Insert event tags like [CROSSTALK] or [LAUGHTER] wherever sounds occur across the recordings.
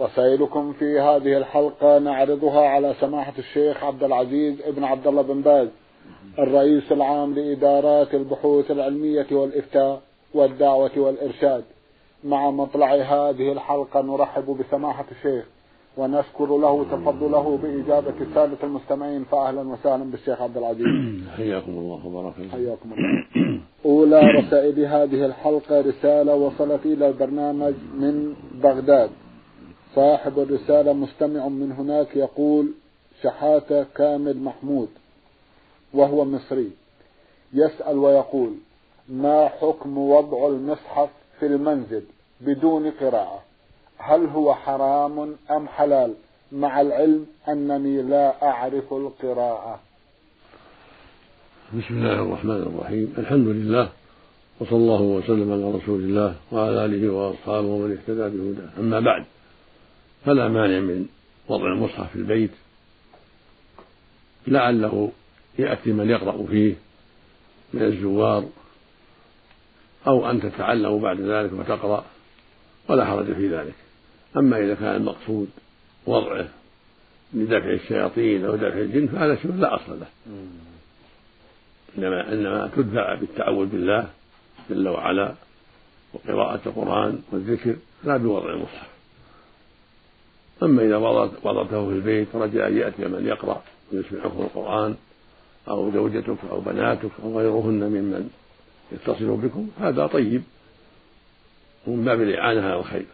رسائلكم في هذه الحلقة نعرضها على سماحة الشيخ عبد العزيز ابن عبد الله بن باز الرئيس العام لإدارات البحوث العلمية والإفتاء والدعوة والإرشاد. مع مطلع هذه الحلقة نرحب بسماحة الشيخ ونشكر له تفضله بإجابة السادة المستمعين فأهلا وسهلا بالشيخ عبد العزيز. [CLEARS THROAT] حياكم الله وبارك حياكم الله. أولى رسائل هذه الحلقة رسالة وصلت إلى البرنامج من بغداد. صاحب الرسالة مستمع من هناك يقول شحاتة كامل محمود وهو مصري يسأل ويقول ما حكم وضع المصحف في المنزل بدون قراءة؟ هل هو حرام أم حلال؟ مع العلم أنني لا أعرف القراءة. بسم الله الرحمن الرحيم. الحمد لله وصلى الله وسلم على رسول الله وعلى آله وأصحابه ومن اهتدى بهداه. أما بعد فلا مانع من وضع المصحف في البيت. لعله يأتي من يقرأ فيه من الزوار أو أن تتعلم بعد ذلك وتقرأ ولا حرج في ذلك. أما إذا كان المقصود وضعه لدفع الشياطين أو دفع الجن فهذا شيء لا أصل له. إنما إنما تدفع بالتعوذ بالله جل وعلا وقراءة القرآن والذكر لا بوضع المصحف. أما إذا وضعته في البيت رجاء أن يأتي من يقرأ ويسمعكم القرآن أو زوجتك أو بناتك أو غيرهن ممن يتصل بكم هذا طيب. ومن باب الإعانة على الخير.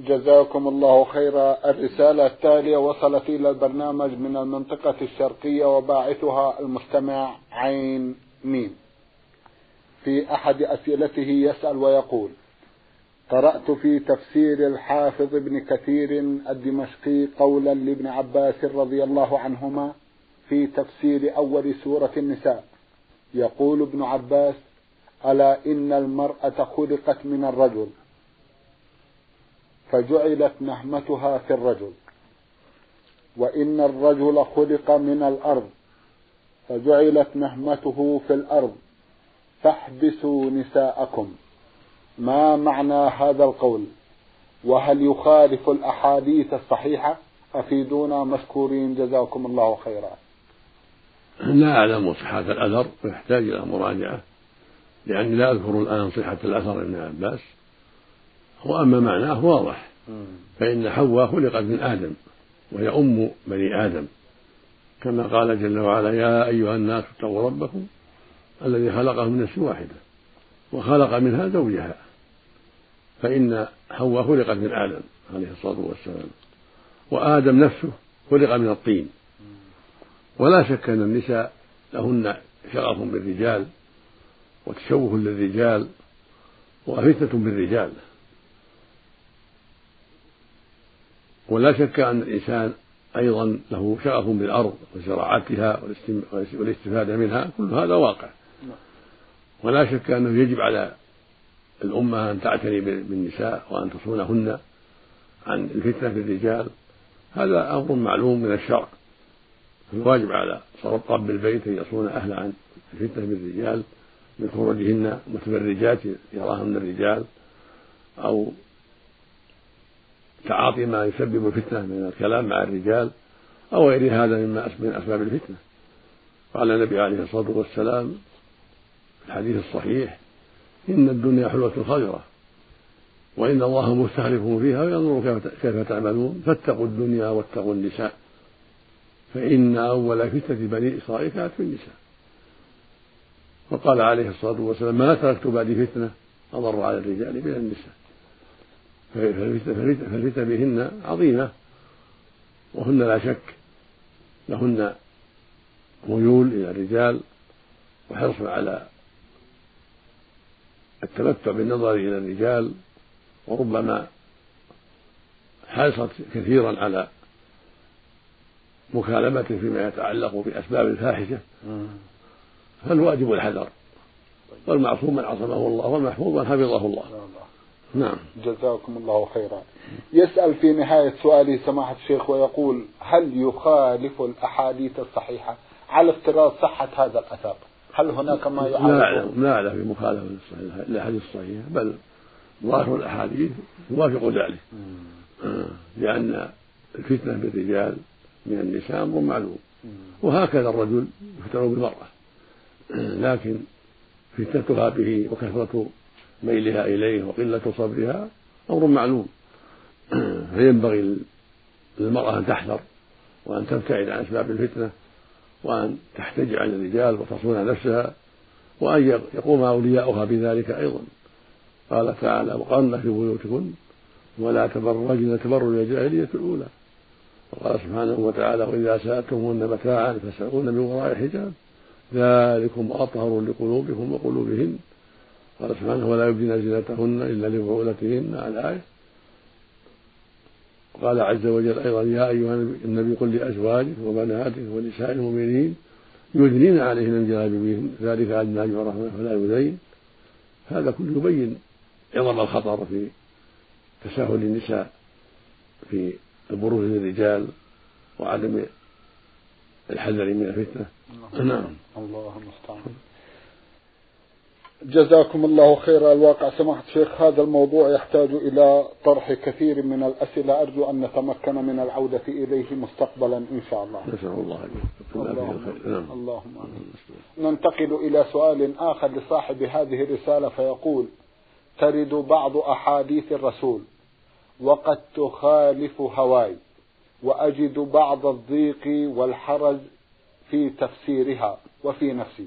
جزاكم الله خيرا. الرسالة التالية وصلت إلى البرنامج من المنطقة الشرقية وباعثها المستمع عين ميم. في أحد أسئلته يسأل ويقول قرأت في تفسير الحافظ ابن كثير الدمشقي قولا لابن عباس رضي الله عنهما في تفسير أول سورة النساء. يقول ابن عباس ألا إن المرأة خلقت من الرجل فجعلت نهمتها في الرجل. وإن الرجل خلق من الأرض فجعلت نهمته في الأرض. فاحبسوا نساءكم. ما معنى هذا القول؟ وهل يخالف الأحاديث الصحيحة؟ أفيدونا مشكورين جزاكم الله خيرا. لا أعلم صحة الأثر ويحتاج إلى مراجعة لأني لا أذكر الآن صحة الأثر ابن عباس. وأما معناه واضح. فإن حواء خلقت من آدم وهي أم بني آدم. كما قال جل وعلا يا أيها الناس اتقوا ربكم الذي خلقهم من نفس واحدة وخلق منها زوجها. فإن حواء خلقت من آدم عليه الصلاة والسلام وآدم نفسه خلق من الطين. ولا شك أن النساء لهن شغف بالرجال وتشوه للرجال وفتنة بالرجال. ولا شك أن الإنسان أيضا له شغف بالأرض وزراعتها والاستفادة منها كل هذا واقع. ولا شك أنه يجب على الأمة أن تعتني بالنساء وأن تصونهن عن الفتنة بالرجال هذا أمر معلوم من الشرع. الواجب على رب البيت أن يصون أهله عن الفتنة بالرجال من خروجهن متبرجات يراهن الرجال أو تعاطي ما يسبب الفتنة من الكلام مع الرجال أو غير هذا مما من أسباب الفتنة. قال النبي عليه الصلاة والسلام في الحديث الصحيح إن الدنيا حلوة خضرة وإن الله مستخلفكم فيها وينظر كيف تعملون. فاتقوا الدنيا واتقوا النساء. فإن أول فتنة بني إسرائيل كانت في النساء. وقال عليه الصلاة والسلام ما تركت بعد فتنة أضر على الرجال من النساء. فالفتنة بهن عظيمة. وهن لا شك لهن ميول إلى الرجال وحرص على التمتع بالنظر إلى الرجال وربما حرصت كثيرا على مكالمة فيما يتعلق بأسباب الفاحشة. فالواجب الحذر. والمعصوم من عصمه الله والمحفوظ من حفظه الله. نعم. جزاكم الله خيرا. يسأل في نهاية سؤاله سماحة الشيخ ويقول هل يخالف الأحاديث الصحيحة على افتراض صحة هذا الأثر؟ هل هناك ما يعارض لا لا في مخالفة الأحاديث الصحيحة بل ظاهر الأحاديث يوافق ذلك. لأن الفتنة بالرجال من النساء أمر معلوم وهكذا الرجل يفتن بالمرأة. لكن فتنتها به وكثرة ميلها إليه وقلة صبرها أمر معلوم. فينبغي للمرأة أن تحذر وأن تبتعد عن أسباب الفتنة وأن تحتج عن الرجال وتصون نفسها وأن يقوم أولياؤها بذلك أيضا. قال تعالى وقرن في بيوتكن ولا تبرجن تبرج الجاهلية الأولى. وقال سبحانه وتعالى وإذا سألتموهن متاعا فاسألوهن من وراء حجاب ذلكم أطهر لقلوبكم وقلوبهن. قال سبحانه ولا يبدين زينتهن إلا لبعولتهن. على الآية. قال عز وجل أيضا يا أيها النبي قل لأزواجك وبناتك ونساء المؤمنين يدنين عليهن من جلابيبهن ذلك أدنى أن يعرفن فلا يذين هذا كله يبين عظم الخطر في تساهل النساء في البروز للرجال وعدم الحذر من الفتنة. نعم. الله المستعان جزاكم الله خيرا الواقع. سماحة الشيخ هذا الموضوع يحتاج إلى طرح كثير من الأسئلة. أرجو أن نتمكن من العودة إليه مستقبلا إن شاء الله. نسأل الله اللهم, نعم. اللهم ننتقل إلى سؤال آخر لصاحب هذه الرسالة فيقول ترد بعض أحاديث الرسول وقد تخالف هواي وأجد بعض الضيق والحرج في تفسيرها وفي نفسي.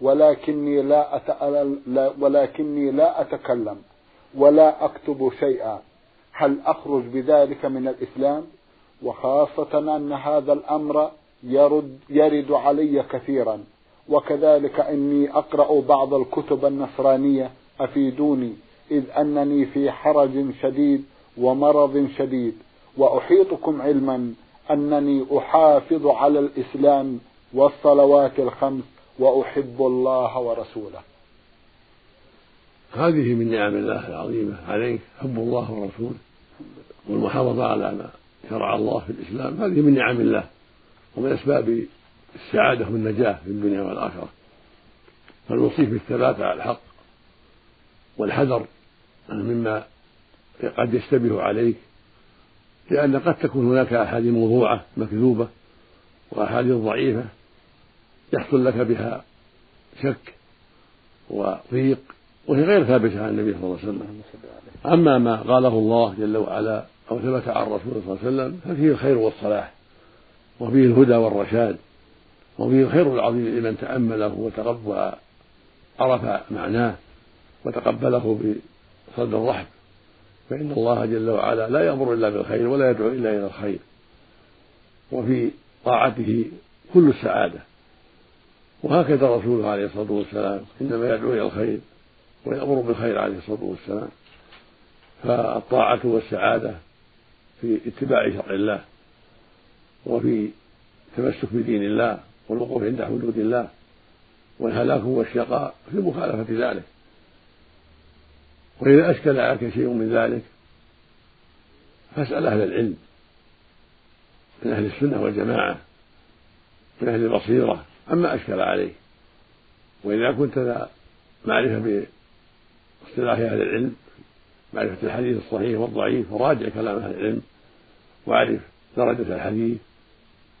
ولكني لا, ولكني لا أتكلم ولا أكتب شيئا. هل أخرج بذلك من الإسلام؟ وخاصة أن هذا الأمر يرد, يرد علي كثيرا. وكذلك إني أقرأ بعض الكتب النصرانية. أفيدوني إذ أنني في حرج شديد ومرض شديد. وأحيطكم علما أنني أحافظ على الإسلام والصلوات الخمس وأحب الله ورسوله. هذه من نعم الله العظيمة عليك حب الله ورسوله والمحافظة على ما شرع الله في الإسلام. هذه من نعم الله ومن أسباب السعادة والنجاة في الدنيا والآخرة. فالوصيف بالثبات على الحق والحذر مما قد يشتبه عليك لأن قد تكون هناك أحاديث موضوعة مكذوبة وأحاديث ضعيفة يحصل لك بها شك وضيق وهي غير ثابتة عن النبي صلى الله عليه وسلم. أما ما قاله الله جل وعلا أو ثبت عن الرسول صلى الله عليه وسلم ففيه الخير والصلاح وفيه الهدى والرشاد وفيه الخير العظيم لمن تأمله وتقبل عرف معناه وتقبله بصدر رحب فإن الله جل وعلا لا يأمر إلا بالخير ولا يدعو إلا إلى الخير. وفي طاعته كل السعادة. وهكذا رسوله عليه الصلاة والسلام. إنما يدعو إلى الخير ويأمر بالخير عليه الصلاة والسلام. فالطاعة والسعادة في اتباع شرع الله وفي التمسك بدين الله والوقوف عند حدود الله والهلاك والشقاء في مخالفة ذلك. وإذا أشكل عليك شيء من ذلك فاسأل أهل العلم من أهل السنة والجماعة من أهل البصيرة عما أشكل عليه. وإذا كنت ذا معرفة باصطلاح أهل العلم معرفة الحديث الصحيح والضعيف وراجع كلام أهل العلم وأعرف درجة الحديث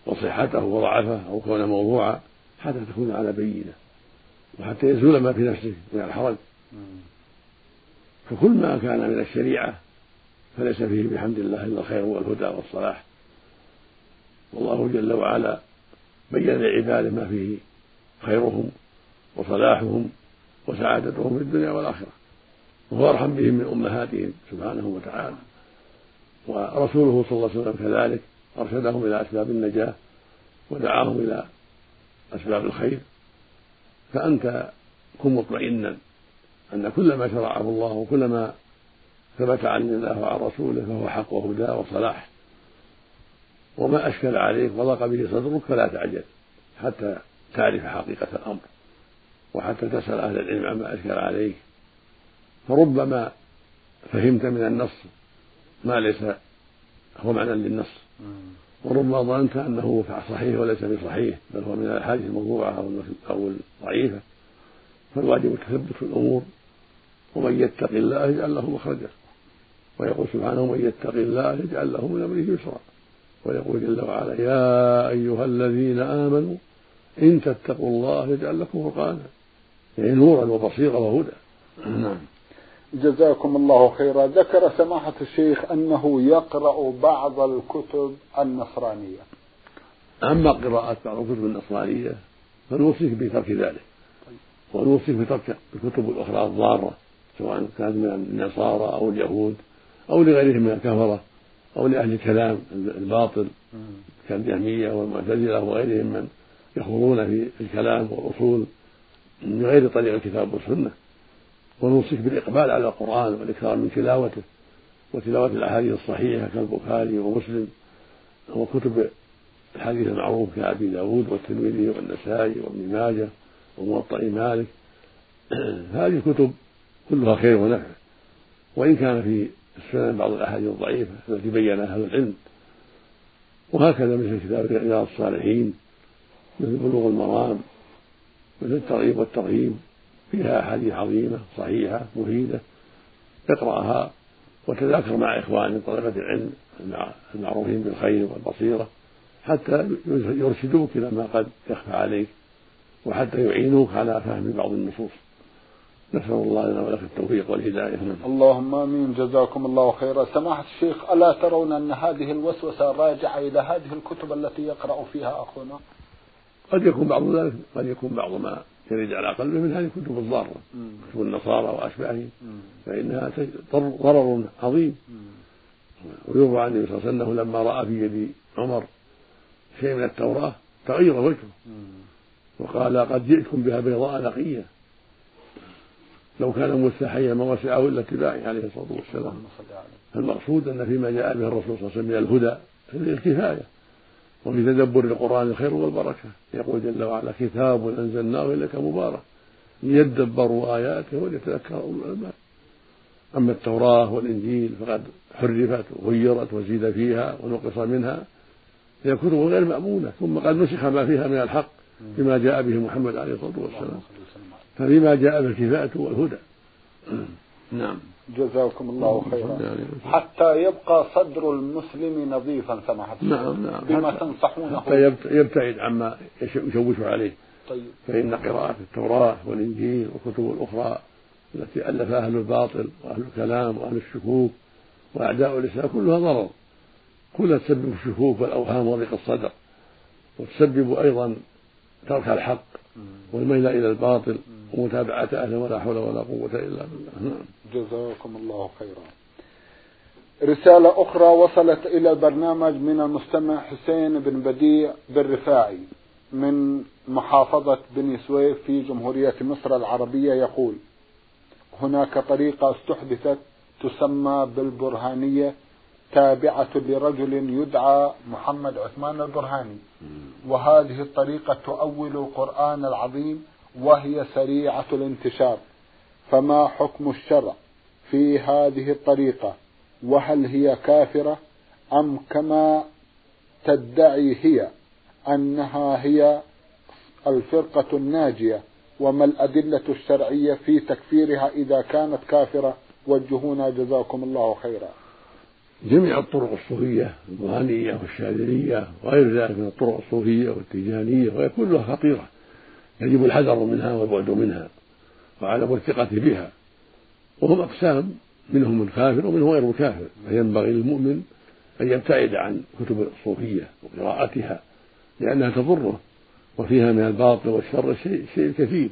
وصحته وضعفه أو كونه موضوعا حتى تكون على بينة وحتى يزول ما في نفسك من الحرج. فكل ما كان من الشريعة فليس فيه بحمد الله إلا الخير والهدى والصلاح. والله جل وعلا بين لعباده ما فيه خيرهم وصلاحهم وسعادتهم في الدنيا والآخرة. وهو أرحم بهم من أمهاتهم سبحانه وتعالى. ورسوله صلى الله عليه وسلم كذلك أرشدهم إلى أسباب النجاة ودعاهم إلى أسباب الخير. فأنت كن مطمئنا أن كل ما شرعه الله وكل ما ثبت عن الله وعن رسوله فهو حق وهدى وصلاح. وما أشكل عليك وضاق به صدرك فلا تعجل حتى تعرف حقيقة الأمر وحتى تسأل أهل العلم عما أشكل عليك. فربما فهمت من النص ما ليس هو معنى للنص. وربما ظننت أنه صحيح وليس بصحيح بل هو من الأحاديث الموضوعة أو الضعيفة. فالواجب التثبت في الأمور ومن يتق الله يجعل له مخرجا. ويقول سبحانه من يتق الله يجعل له من أمره يسرا. ويقول جل وعلا يا أيها الذين آمنوا إن تتقوا الله يجعل لكم فرقانا. يعني نورا وبصيرا وهدى. نعم. جزاكم الله خيرا. ذكر سماحة الشيخ أنه يقرأ بعض الكتب النصرانية. أما قراءة بعض الكتب النصرانية فنوصيك بترك ذلك. ونوصيك بترك الكتب الأخرى الضارة سواء كانت من النصارى أو اليهود أو لغيرهم من الكفرة. أو لأهل الكلام الباطل كالجهمية والمعتزلة وغيرهم من يخوضون في الكلام والأصول من غير طريق الكتاب والسنة. ونوصيك بالإقبال على القرآن والإكثار من تلاوته وتلاوة الأحاديث الصحيحة كالبخاري ومسلم وكتب الحديث المعروف كأبي داود والترمذي والنسائي وابن ماجه وموطأ مالك. [CLEARS THROAT] هذه الكتب كلها خير ونفع. وإن كان في السنن بعض الأحاديث الضعيفة التي بينها أهل العلم. وهكذا مثل كتاب رياض الصالحين مثل بلوغ المرام مثل الترغيب والترهيب. فيها أحاديث عظيمة صحيحة مفيدة اقرأها وتذاكر مع إخوان طلبة العلم المعروفين بالخير والبصيرة حتى يرشدوك إلى ما قد يخفى عليك وحتى يعينوك على فهم بعض النصوص. نسأل الله لنا ولك التوفيق والهداية اللهم آمين. جزاكم الله خيرا. سماحة الشيخ ألا ترون أن هذه الوسوسة راجعة إلى هذه الكتب التي يقرأ فيها أخونا؟ قد يكون بعض ذلك قد يكون بعض ما يرد على قلبه من هذه الكتب الضارة كتب النصارى وأشباههم. فإنها ضرر عظيم. ويروى عن النبي صلى الله عليه وسلم لما رأى في يد عمر شيء من التوراة تغير وجهه. وقال قد جئتكم بها بيضاء نقية. لو كان مستحيا ما وسعه إلا اتباعه عليه الصلاة والسلام. المقصود أن فيما جاء به الرسول صلى الله عليه وسلم من الهدى الكفاية وفي تدبر القران الخير والبركة. يقول جل وعلا كتاب أنزلناه إليك مبارك ليدبروا آياته وليتذكر أولو الألباب. أما التوراة والإنجيل فقد حرفت وغيرت وزيد فيها ونقص منها. هي كتب غير مأمونة ثم قد نسخ ما فيها من الحق بما جاء به محمد عليه الصلاة والسلام. ففيما جاء بالكفاءة والهدى. نعم. جزاكم الله خيرا. حتى يبقى صدر المسلم نظيفا سماحة نعم نعم. بما تنصحونه. حتى يبتعد عما يشوش عليه. طيب. فإن قراءة التوراة والإنجيل والكتب الأخرى التي ألفها أهل الباطل وأهل الكلام وأهل الشكوك وأعداء الإسلام كلها ضرر. كلها تسبب الشكوك والأوهام وضيق الصدر. وتسبب أيضا ترك الحق. والميل إلى الباطل ومتابعة أهله ولا حول ولا قوة إلا بالله. نعم. جزاكم الله خيرا. رسالة أخرى وصلت إلى البرنامج من المستمع حسين بن بديع بن رفاعي من محافظة بني سويف في جمهورية مصر العربية يقول هناك طريقة استحدثت تسمى بالبرهانية تابعة لرجل يدعى محمد عثمان البرهاني. وهذه الطريقة تؤول القرآن العظيم وهي سريعة الانتشار. فما حكم الشرع في هذه الطريقة؟ وهل هي كافرة؟ أم كما تدعي هي أنها هي الفرقة الناجية؟ وما الأدلة الشرعية في تكفيرها إذا كانت كافرة؟ وجهونا جزاكم الله خيرا. جميع الطرق الصوفية البرهانية والشاذلية وغير ذلك من الطرق الصوفية والتيجانية وهي كلها خطيرة. يجب الحذر منها والبعد منها وعدم الثقة بها. وهم أقسام منهم الكافر ومنهم غير الكافر. فينبغي للمؤمن أن يبتعد عن كتب الصوفية وقراءتها لأنها تضره وفيها من الباطل والشر شيء شيء كثير.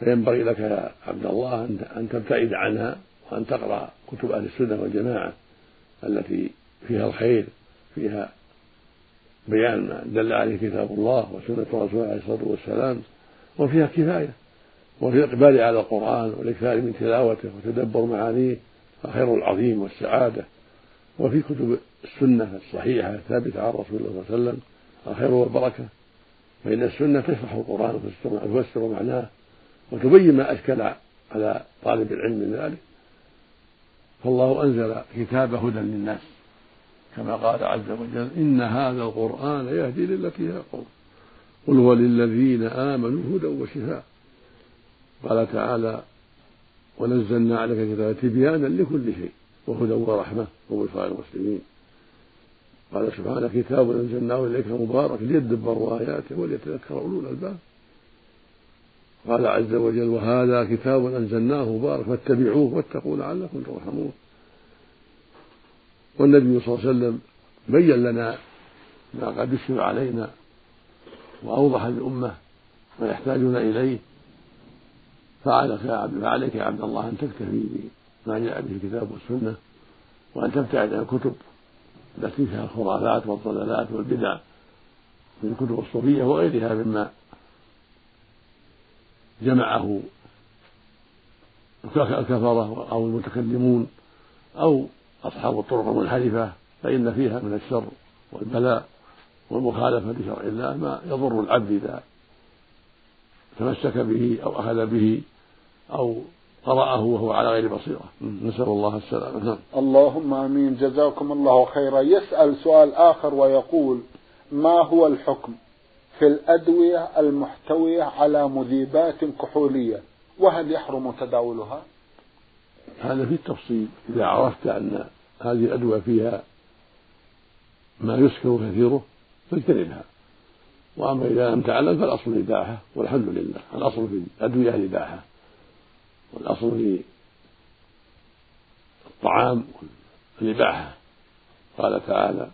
فينبغي لك يا عبد الله أن تبتعد عنها وأن تقرأ كتب أهل السنة والجماعة. التي فيها الخير فيها بيان ما دل عليه كتاب الله وسنة رسوله عليه الصلاة والسلام وفيها كفاية وفي الإقبال على القرآن والإكثار من تلاوته وتدبر معانيه الخير العظيم والسعادة. وفي كتب السنة الصحيحة الثابتة عن رسول الله صلى الله عليه وسلم الخير والبركة. فإن السنة تشرح القرآن وتفسر معناه وتبين ما أشكل على طالب العلم من ذلك. فالله أنزل كتاب هدى للناس كما قال عز وجل إن هذا القرآن يهدي للتي هي قوم قل هو للذين آمنوا هدى وشفاء. قال تعالى ونزلنا عليك كتابا تبيانا لكل شيء وهدى ورحمة وبشرى المسلمين قال سبحانه كتاب أنزلناه إليك مبارك ليدبروا آياته وليتذكر أولو الألباب. قال عز وجل وهذا كتاب أنزلناه مبارك فاتبعوه واتقوا لعلكم ترحمون. والنبي صلى الله عليه وسلم بين لنا ما قد يشكل علينا وأوضح للأمة ما يحتاجون إليه. فعلك يا عبد فعليك يا عبد الله أن تكتفي بما جاء به الكتاب والسنة وأن تبتعد عن الكتب التي فيها الخرافات والضلالات والبدع من الكتب الصوفية وغيرها مما جمعه الكفرة أو المتكلمون أو أصحاب الطرق المنحرفة فإن فيها من الشر والبلاء والمخالفة لشرع الله ما يضر العبد إذا تمسك به أو أخذ به أو قرأه وهو على غير بصيرة. نسأل الله السلامة. نعم. اللهم آمين. جزاكم الله خيرا. يسأل سؤال آخر ويقول ما هو الحكم؟ في الأدوية المحتوية على مذيبات كحولية وهل يحرم تداولها؟ هذا في التفصيل إذا عرفت أن هذه الأدوية فيها ما يسكر كثيره فاجتنبها وأما إذا لم تعلم فالأصل الإباحة والحمد لله الأصل في الأدوية الإباحة والأصل في الطعام الإباحة قال تعالى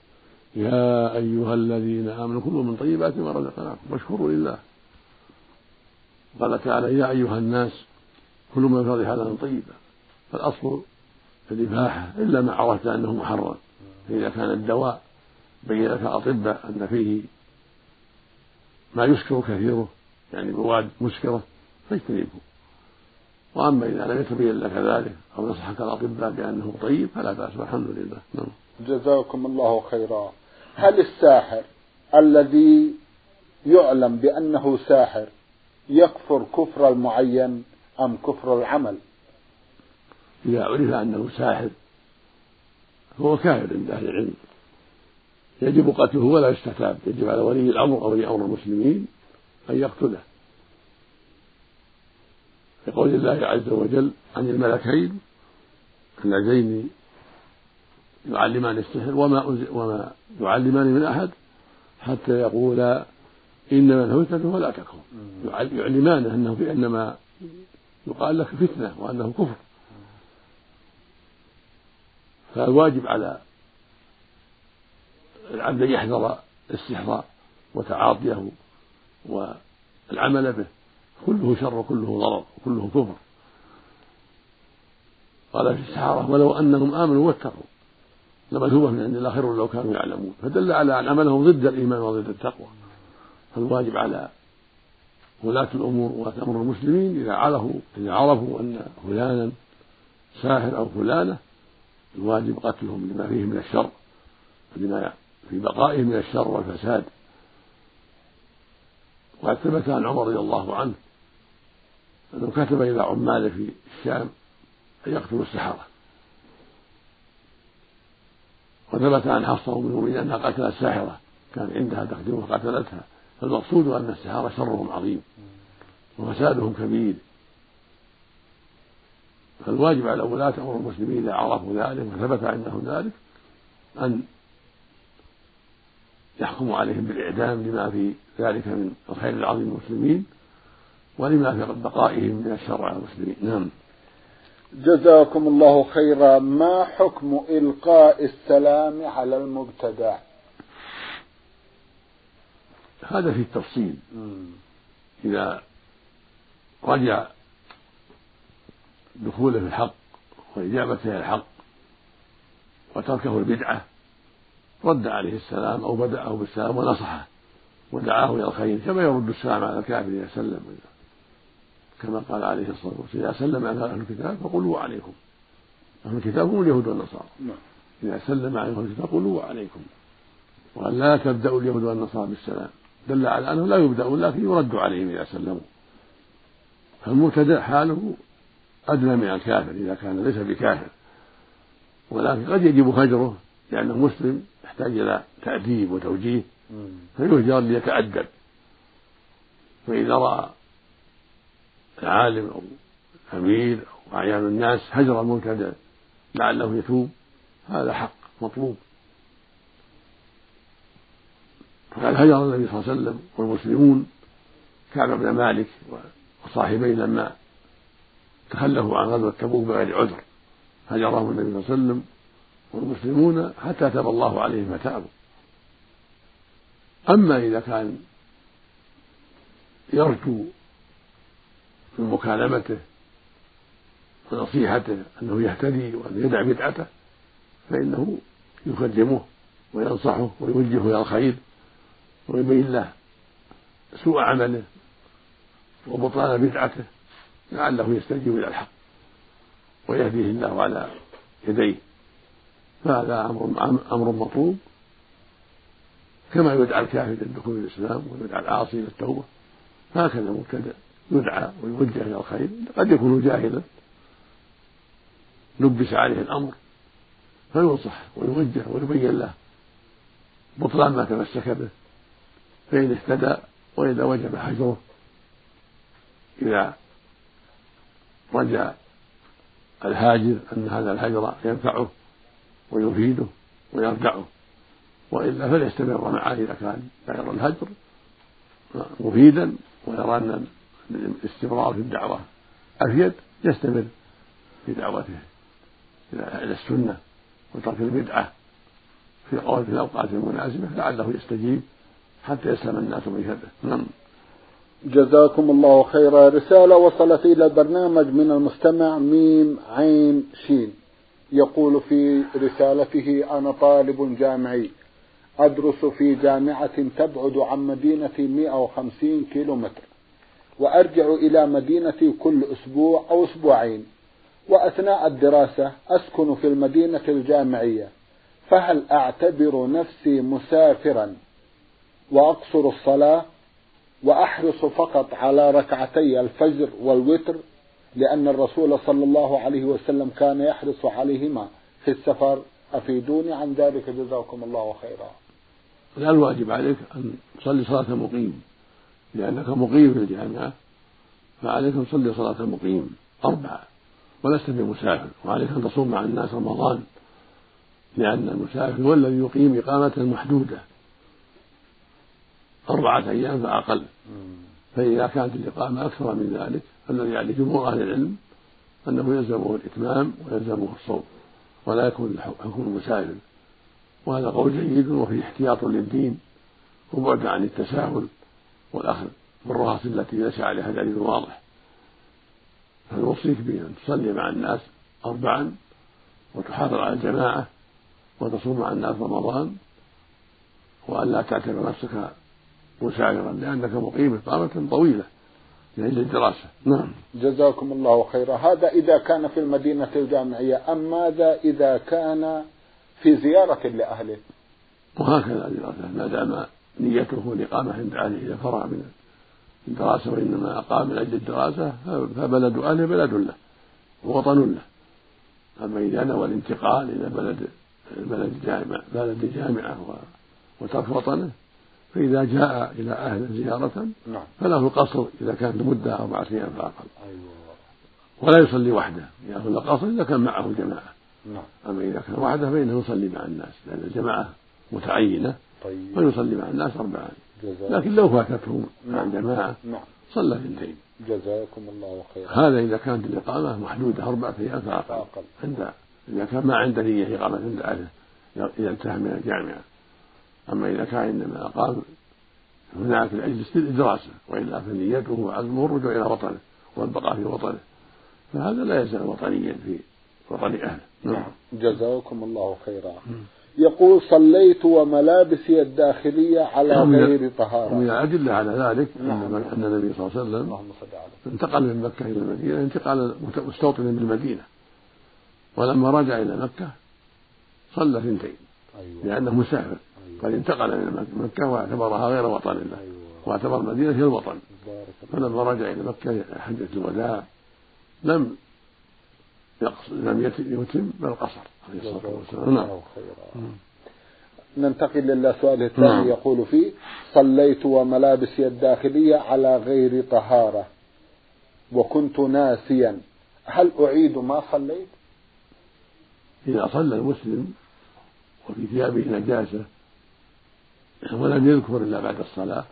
يا أيها الذين آمنوا كلوا من طيبات ما رزقناكم واشكروا لله. قال تعالى يا أيها الناس كلوا من الأرض حلالا طيبا فالأصل الإباحة إلا ما عرفت أنه محرم. فإذا كان الدواء بين لك أطباء أن فيه ما يسكر كثيره يعني مواد مسكرة فاجتنبه. وأما إذا لم يتبين لك ذلك أو نصحك الأطباء بأنه طيب فلا بأس والحمد لله. نعم. جزاكم الله خيرا. هل الساحر الذي يعلم بأنه ساحر يكفر كفر المعين أم كفر العمل؟ إذا عرف أنه ساحر فهو كافر عند أهل العلم. يجب قتله ولا يستتاب. يجب على ولي الأمر أو ولي أمر المسلمين أن يقتله. لقول الله عز وجل عن الملكين اللذين يعلمان السحر وما وما يعلمان من أحد حتى يقولا إنما الفتنة ولا تكفر. يعلمانه أنه بأنما يقال لك فتنة وأنه كفر. فالواجب على العبد أن يحذر السحر وتعاطيه والعمل به. كله شر وكله ضرر وكله كفر. قال في السحرة ولو أنهم آمنوا واتقوا. لمثوبة من عند الله خير لو كانوا يعلمون. فدل على أن عملهم ضد الإيمان وضد التقوى. فالواجب على ولاة الأمور ولاة أمر المسلمين إذا عرفوا إذا عرفوا أن فلانا ساحر أو فلانة الواجب قتلهم لما فيه من الشر لما في بقائه من الشر والفساد. وقد ثبت عن عمر رضي الله عنه أنه كتب إلى عماله في الشام أن يقتلوا السحرة. وثبت عن حفصة أم المؤمنين أنها قتلت ساحرة. كان عندها تخدمها قتلتها فالمقصود أن السحرة شرهم عظيم وفسادهم كبير. فالواجب على ولاة أمر المسلمين إذا عرفوا ذلك وثبت عندهم ذلك أن يحكموا عليهم بالإعدام لما في ذلك من الخير العظيم للمسلمين ولما في بقائهم من الشر على المسلمين. نعم. جزاكم الله خيرا. ما حكم إلقاء السلام على المبتدع؟ هذا في التفصيل. إذا رجع دخوله في الحق وإجابته الحق وتركه البدعة رد عليه السلام أو بدأه بالسلام ونصحه ودعاه إلى الخير كما يرد السلام على الكافر إذا سلم. كما قال عليه الصلاة والسلام إذا سلم على أهل الكتاب فقولوا عليكم. أهل الكتاب هم اليهود والنصارى. نعم. إذا سلم عليكم فقولوا وعليكم وأن لا تبدأوا اليهود والنصارى بالسلام. دل على أنه لا يبدأون لكن يرد عليهم إذا سلموا. فالمبتدأ حاله أدنى من الكافر إذا كان ليس بكافر. ولكن قد يجب هجره لأنه مسلم يحتاج إلى تأديب وتوجيه. فيهجر ليتأدب. فإذا رأى العالم أو الأمير أو أعيان الناس هجر المبتدع لعله يتوب. هذا حق مطلوب. فقد هجر النبي صلى الله عليه وسلم والمسلمون كعب بن مالك وصاحبيه لما تخلفوا عن غزوة تبوك بغير عذر. هجرهم النبي صلى الله عليه وسلم والمسلمون حتى تاب الله عليهم فتابوا. أما إذا كان يرجو من مكالمته ونصيحته أنه يهتدي وأن يدع بدعته فإنه يكلمه وينصحه ويوجهه إلى الخير ويبين له سوء عمله وبطلان بدعته لعله يستجيب إلى الحق ويهديه الله على يديه. فهذا أمر أمر مطلوب كما يدعى الكافر لدخول الإسلام ويدعى العاصي إلى التوبة هكذا المبتدع يدعى ويوجه إلى الخير. قد يكون جاهلا. لبس عليه الأمر. فينصح ويوجه ويبين له بطلان ما تمسك به. فإن اهتدى وإذا وجب حجره إذا رجع الهاجر أن هذا الهجر ينفعه ويفيده ويرجعه. وإلا فليستمر معه إذا كان غير الهجر. مفيدا ويرى أن الاستمرار في الدعوة. أفيد يستمر في دعوته. إلى السنة وترك البدعة في في الأوقات المناسبة لعله يستجيب حتى يسلم الناس من شره. نعم. جزاكم الله خيرا. رسالة وصلت إلى البرنامج من المستمع ميم عين شين. يقول في رسالته أنا طالب جامعي. أدرس في جامعة تبعد عن مدينتي 150 كيلو متر وأرجع إلى مدينتي كل أسبوع أو أسبوعين. وأثناء الدراسة أسكن في المدينة الجامعية. فهل أعتبر نفسي مسافرا؟ وأقصر الصلاة وأحرص فقط على ركعتي الفجر والوتر لأن الرسول صلى الله عليه وسلم كان يحرص عليهما في السفر. أفيدوني عن ذلك. جزاكم الله خيرا. لا الواجب عليك أن تصلي صلاة مقيم لأنك مقيم في الجامعة فعليك أن تصلي صلاة مقيم أربعة ولست بمسافر وعليك أن تصوم مع الناس رمضان لأن المسافر هو الذي يقيم إقامة محدودة. أربعة أيام فأقل. فإذا كانت الإقامة أكثر من ذلك فالذي عليه جمهور أهل العلم أنه يلزمه الإتمام ويلزمه الصوم ولا يكون حكم المسافر. وهذا قول جيد وفيه احتياط للدين وبعد عن التساهل. والأخذ بالرخص التي ليس عليها دليل واضح فنوصيك بأن تصلي مع الناس أربعا وتحافظ على الجماعة وتصوم مع الناس رمضان وأن لا تعتبر نفسك مسافرا لأنك مقيم إقامة طويلة لأجل الدراسة. نعم. جزاكم الله خيرا. هذا إذا كان في المدينة الجامعية أم ماذا إذا كان في زيارة لأهله؟ وهكذا ما دام نيته الإقامة عند أهله إذا فرغ من الدراسة وإنما أقام من أجل الدراسة فبلد أهله بلد له ووطن له أما إذا نوى الانتقال إلى بلد بلد جامع بلد جامعة وترك وطنه فإذا جاء إلى أهل زيارة نعم. فله القصر إذا كان لمدة أربعة أيام فأقل أيوة. ولا يصلي وحده يأخذ القصر إذا كان معه جماعة نعم. أما إذا كان وحده فإنه يصلي مع الناس لأن الجماعة متعينة طيب. ويصلي مع الناس أربعة. لكن لو فاتته مع نعم. الجماعة نعم. صلى اثنتين. جزاكم الله خيرا. هذا إذا كانت الإقامة محدودة أربعة أيام فأقل عند إذا كان ما عنده نية إقامة عند أهله. إذا انتهى من الجامعة. أما إذا كان إنما أقام هناك لأجل الدراسة وإلا فنيته وعزمه الرجوع إلى وطنه والبقاء في وطنه. فهذا لا يزال وطنيا في وطن أهله. نعم. جزاكم الله خيرا. يقول صليت وملابسي الداخلية على غير طهارة ومن الأدلة على ذلك نعم. أن النبي صلى الله عليه وسلم انتقل من مكة إلى المدينة انتقال مستوطنا بالمدينة ولما رجع إلى مكة صلى ثنتين أيوة. لأنه مسافر أيوة. قد انتقل من مكة واعتبرها غير وطن له أيوة. واعتبر المدينة هي الوطن فلما رجع إلى مكة حجة الوداع لم لم يتم بل قصر عليه الصلاة والسلام. نعم. ننتقل إلى سؤاله الثاني نعم. يقول فيه صليت وملابسي الداخلية على غير طهارة وكنت ناسيا. هل أعيد ما صليت؟ إذا صلى المسلم وفي ثيابه نجاسة ولم يذكر إلا بعد الصلاة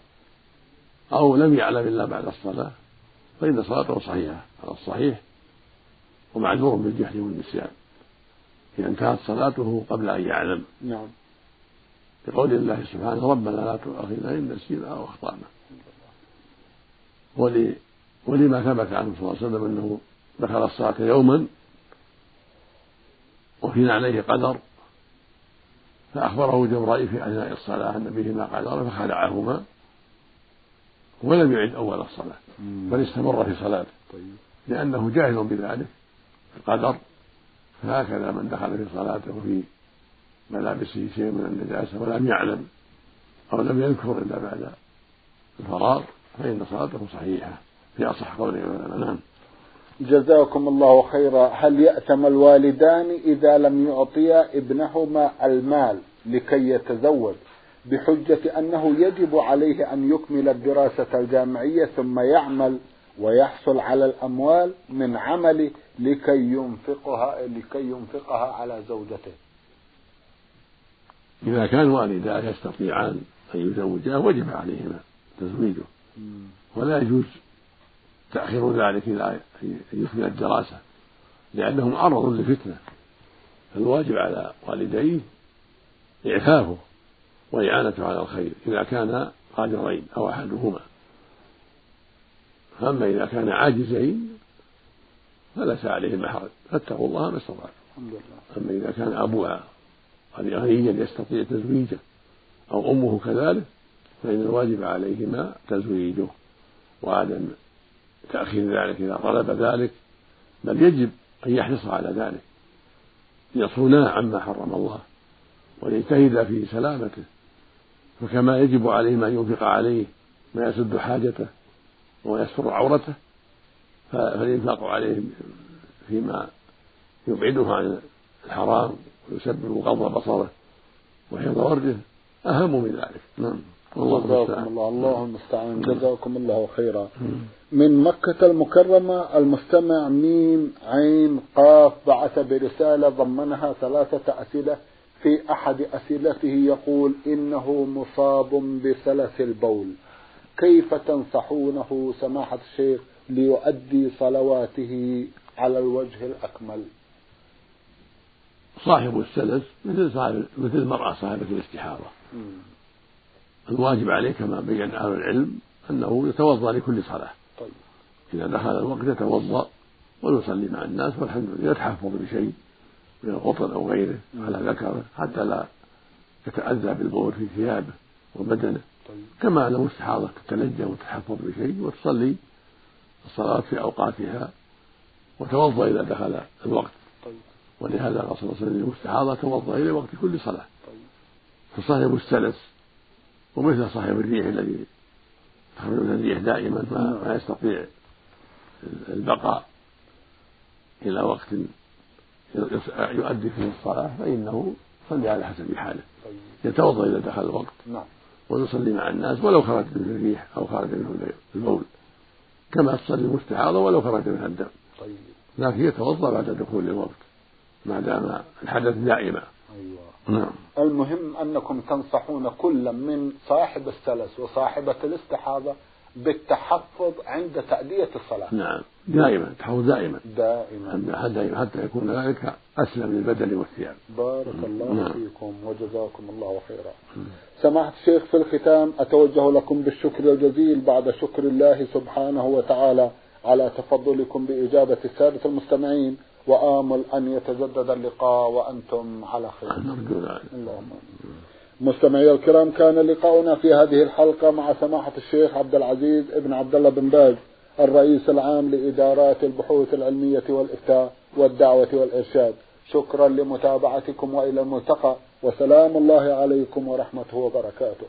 أو لم يعلم إلا بعد الصلاة فإن صلاته صحيحة. على الصحيح. ومعذور بالجهل والنسيان. إذا انتهت صلاته قبل أن يعلم. نعم. لقول الله سبحانه ربنا لا تؤاخذنا إن نسينا أو أخطأنا. ولي ولما ثبت عنه صلى الله عليه وسلم أنه دخل الصلاة يوما وفي عليه قدر فأخبره جبرائيل في أثناء الصلاة أن بهما قدر فخلعهما ولم يعد أول الصلاة بل استمر في صلاته. طيب. لأنه جاهل بذلك. القدر. فهكذا من دخل في صلاته في ملابسه شيء من النجاسة ولم يعلم أو لم يذكر إلا بعد الفراغ فإن صلاته صحيحة. في أصح قول نعم جزاكم الله خيرا. هل يأتم الوالدان إذا لم يعطيا ابنهما المال لكي يتزوج؟ بحجة أنه يجب عليه أن يكمل الدراسة الجامعية ثم يعمل ويحصل على الأموال من عمله لكي ينفقها لكي ينفقها على زوجته. إذا كان والدا يستطيعان أن يزوجاه وجب عليهما تزويجه. ولا يجوز تأخير ذلك إلى أن يكمل الدراسة لأنه معرض لفتنة فالواجب على والديه إعفافه وإعانته على الخير إذا كان قادرين أو أحدهما. فأما إذا كان عاجزين فليس عليهما حرج فاتقوا الله ما استطعتم أما إذا كان أبوها غنيا يستطيع تزويجه أو أمه كذلك فإن الواجب عليهما تزويجه. وعدم تأخير ذلك إذا طلب ذلك بل يجب أن يحرص على ذلك. يصونا عما حرم الله ويجتهد في سلامته. فكما يجب عليه أن ينفق عليه ما يسد حاجته. ويستر عورته فالإنفاق عليه فيما يبعده عن الحرام ويسبب غض بصره وحفظ ورده أهم من ذلك. نعم. والله جزاكم الله. الله المستعان جزاكم الله خيرا. من مكة المكرمة المستمع ميم عين قاف بعث برسالة ضمنها ثلاثة أسئلة. في أحد أسئلته يقول إنه مصاب بسلس البول. كيف تنصحونه سماحة الشيخ ليؤدي صلواته على الوجه الأكمل؟ صاحب السلس مثل صاحب مثل المرأة صاحبة الاستحاضة الواجب عليه كما بين أهل العلم أنه يتوضأ لكل صلاة. طيب. إذا دخل الوقت يتوضأ ويصلي مع الناس والحمد لله يتحفظ بشيء من القطن أو غيره على ذكره حتى لا يتأذى بالبول في ثيابه وبدنه. كما لو استحاضة تتلجى وتتحفظ بشيء وتصلي الصلاة في أوقاتها وتوضأ إذا دخل الوقت. ولهذا قال صلى الله عليه وسلم المستحاضة توضأ إلى وقت كل صلاة. فصاحب السلس ومثل صاحب الريح الذي تخرج من الريح دائما ما يستطيع البقاء إلى وقت يؤدي فيه الصلاة فإنه يصلي على حسب حاله طيب. يتوضأ إذا دخل الوقت نعم ويصلي مع الناس ولو خرج منه الريح أو خرج منه البول كما تصلي المستحاضة ولو خرج منها الدم طيب. لكن يتوضأ بعد دخول الوقت ما دام الحدث دائما أيوة. نعم المهم أنكم تنصحون كل من صاحب السلس وصاحبة الاستحاضة بالتحفظ عند تأدية الصلاة. نعم. دائما التحفظ دائما. دائما. دائما حتى يكون ذلك أسلم للبدن والثياب. بارك الله نعم. فيكم وجزاكم الله خيرا. سماحة الشيخ في الختام أتوجه لكم بالشكر الجزيل بعد شكر الله سبحانه وتعالى على تفضلكم بإجابة السادة المستمعين وآمل أن يتجدد اللقاء وأنتم على خير. نرجو ذلك. اللهم مستمعي الكرام كان لقاؤنا في هذه الحلقة مع سماحة الشيخ عبد العزيز ابن عبد الله بن باز الرئيس العام لإدارات البحوث العلمية والإفتاء والدعوة والإرشاد. شكرا لمتابعتكم وإلى الملتقى وسلام الله عليكم ورحمته وبركاته.